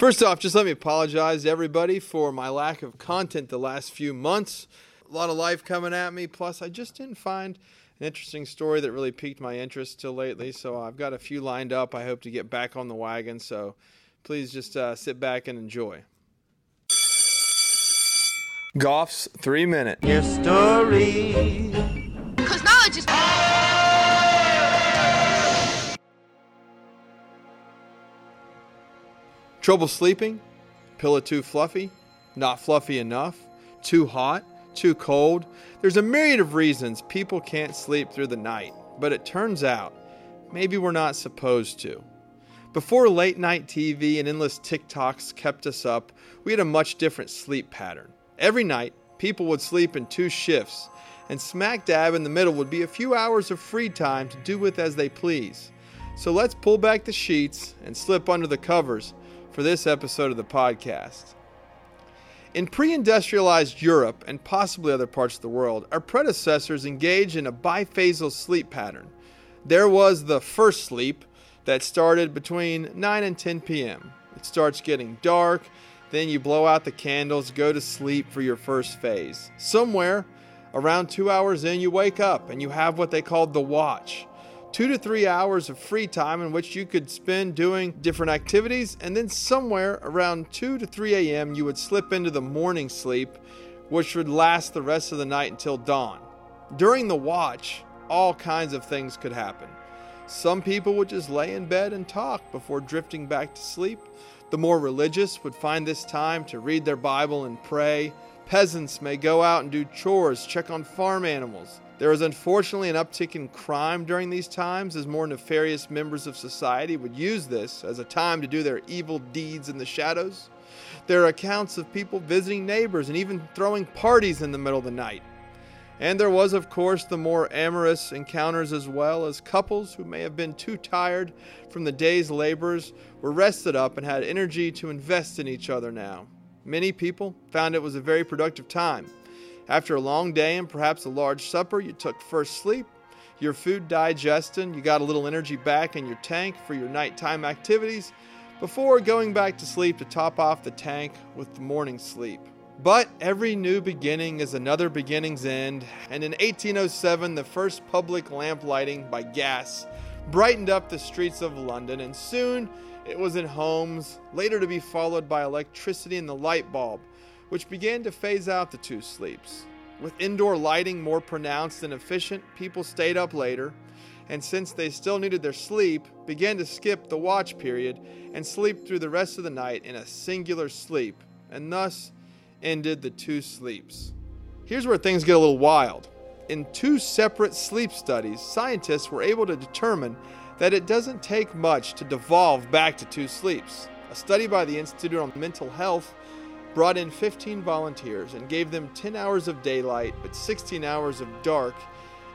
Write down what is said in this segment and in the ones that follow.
First off, just let me apologize to everybody for my lack of content the last few months. A lot of life coming at me, plus, I just didn't find an interesting story that really piqued my interest till lately. So I've got a few lined up. I hope to get back on the wagon. So please just uh, sit back and enjoy. Goff's three minute. Your story. Because knowledge is. Trouble sleeping? Pillow too fluffy? Not fluffy enough? Too hot? Too cold? There's a myriad of reasons people can't sleep through the night, but it turns out maybe we're not supposed to. Before late night TV and endless TikToks kept us up, we had a much different sleep pattern. Every night, people would sleep in two shifts, and smack dab in the middle would be a few hours of free time to do with as they please. So let's pull back the sheets and slip under the covers for this episode of the podcast. In pre industrialized Europe and possibly other parts of the world, our predecessors engaged in a biphasal sleep pattern. There was the first sleep that started between 9 and 10 p.m. It starts getting dark, then you blow out the candles, go to sleep for your first phase. Somewhere around two hours in, you wake up and you have what they called the watch two to three hours of free time in which you could spend doing different activities, and then somewhere around 2 to 3 a.m., you would slip into the morning sleep, which would last the rest of the night until dawn. During the watch, all kinds of things could happen. Some people would just lay in bed and talk before drifting back to sleep. The more religious would find this time to read their Bible and pray. Peasants may go out and do chores, check on farm animals. There is unfortunately an uptick in crime during these times as more nefarious members of society would use this as a time to do their evil deeds in the shadows. There are accounts of people visiting neighbors and even throwing parties in the middle of the night. And there was, of course, the more amorous encounters as well, as couples who may have been too tired from the day's labors were rested up and had energy to invest in each other now. Many people found it was a very productive time. After a long day and perhaps a large supper, you took first sleep. Your food digested, you got a little energy back in your tank for your nighttime activities before going back to sleep to top off the tank with the morning sleep. But every new beginning is another beginning's end, and in 1807, the first public lamp lighting by gas brightened up the streets of London, and soon it was in homes, later to be followed by electricity and the light bulb, which began to phase out the two sleeps. With indoor lighting more pronounced and efficient, people stayed up later, and since they still needed their sleep, began to skip the watch period and sleep through the rest of the night in a singular sleep, and thus ended the two sleeps. Here's where things get a little wild. In two separate sleep studies, scientists were able to determine that it doesn't take much to devolve back to two sleeps. A study by the Institute on Mental Health brought in 15 volunteers and gave them 10 hours of daylight but 16 hours of dark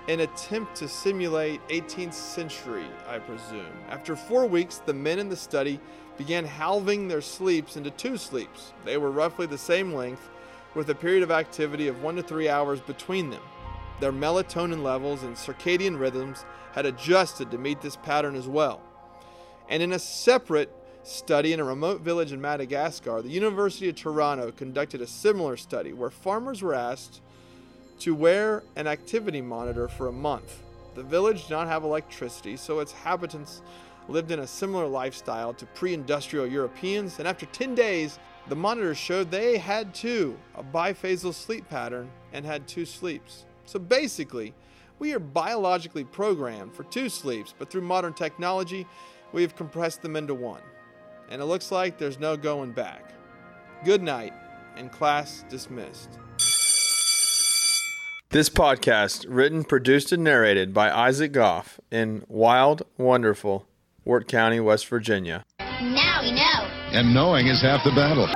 in attempt to simulate 18th century, I presume. After 4 weeks, the men in the study began halving their sleeps into two sleeps. They were roughly the same length with a period of activity of 1 to 3 hours between them. Their melatonin levels and circadian rhythms had adjusted to meet this pattern as well. And in a separate study in a remote village in Madagascar, the University of Toronto conducted a similar study where farmers were asked to wear an activity monitor for a month. The village did not have electricity, so its inhabitants lived in a similar lifestyle to pre industrial Europeans, and after 10 days, the monitor showed they had too a biphasal sleep pattern and had two sleeps. So basically, we are biologically programmed for two sleeps, but through modern technology, we have compressed them into one and it looks like there's no going back. Good night, and class dismissed. This podcast, written, produced, and narrated by Isaac Goff in Wild, Wonderful, Wirt County, West Virginia. Now we know. And knowing is half the battle.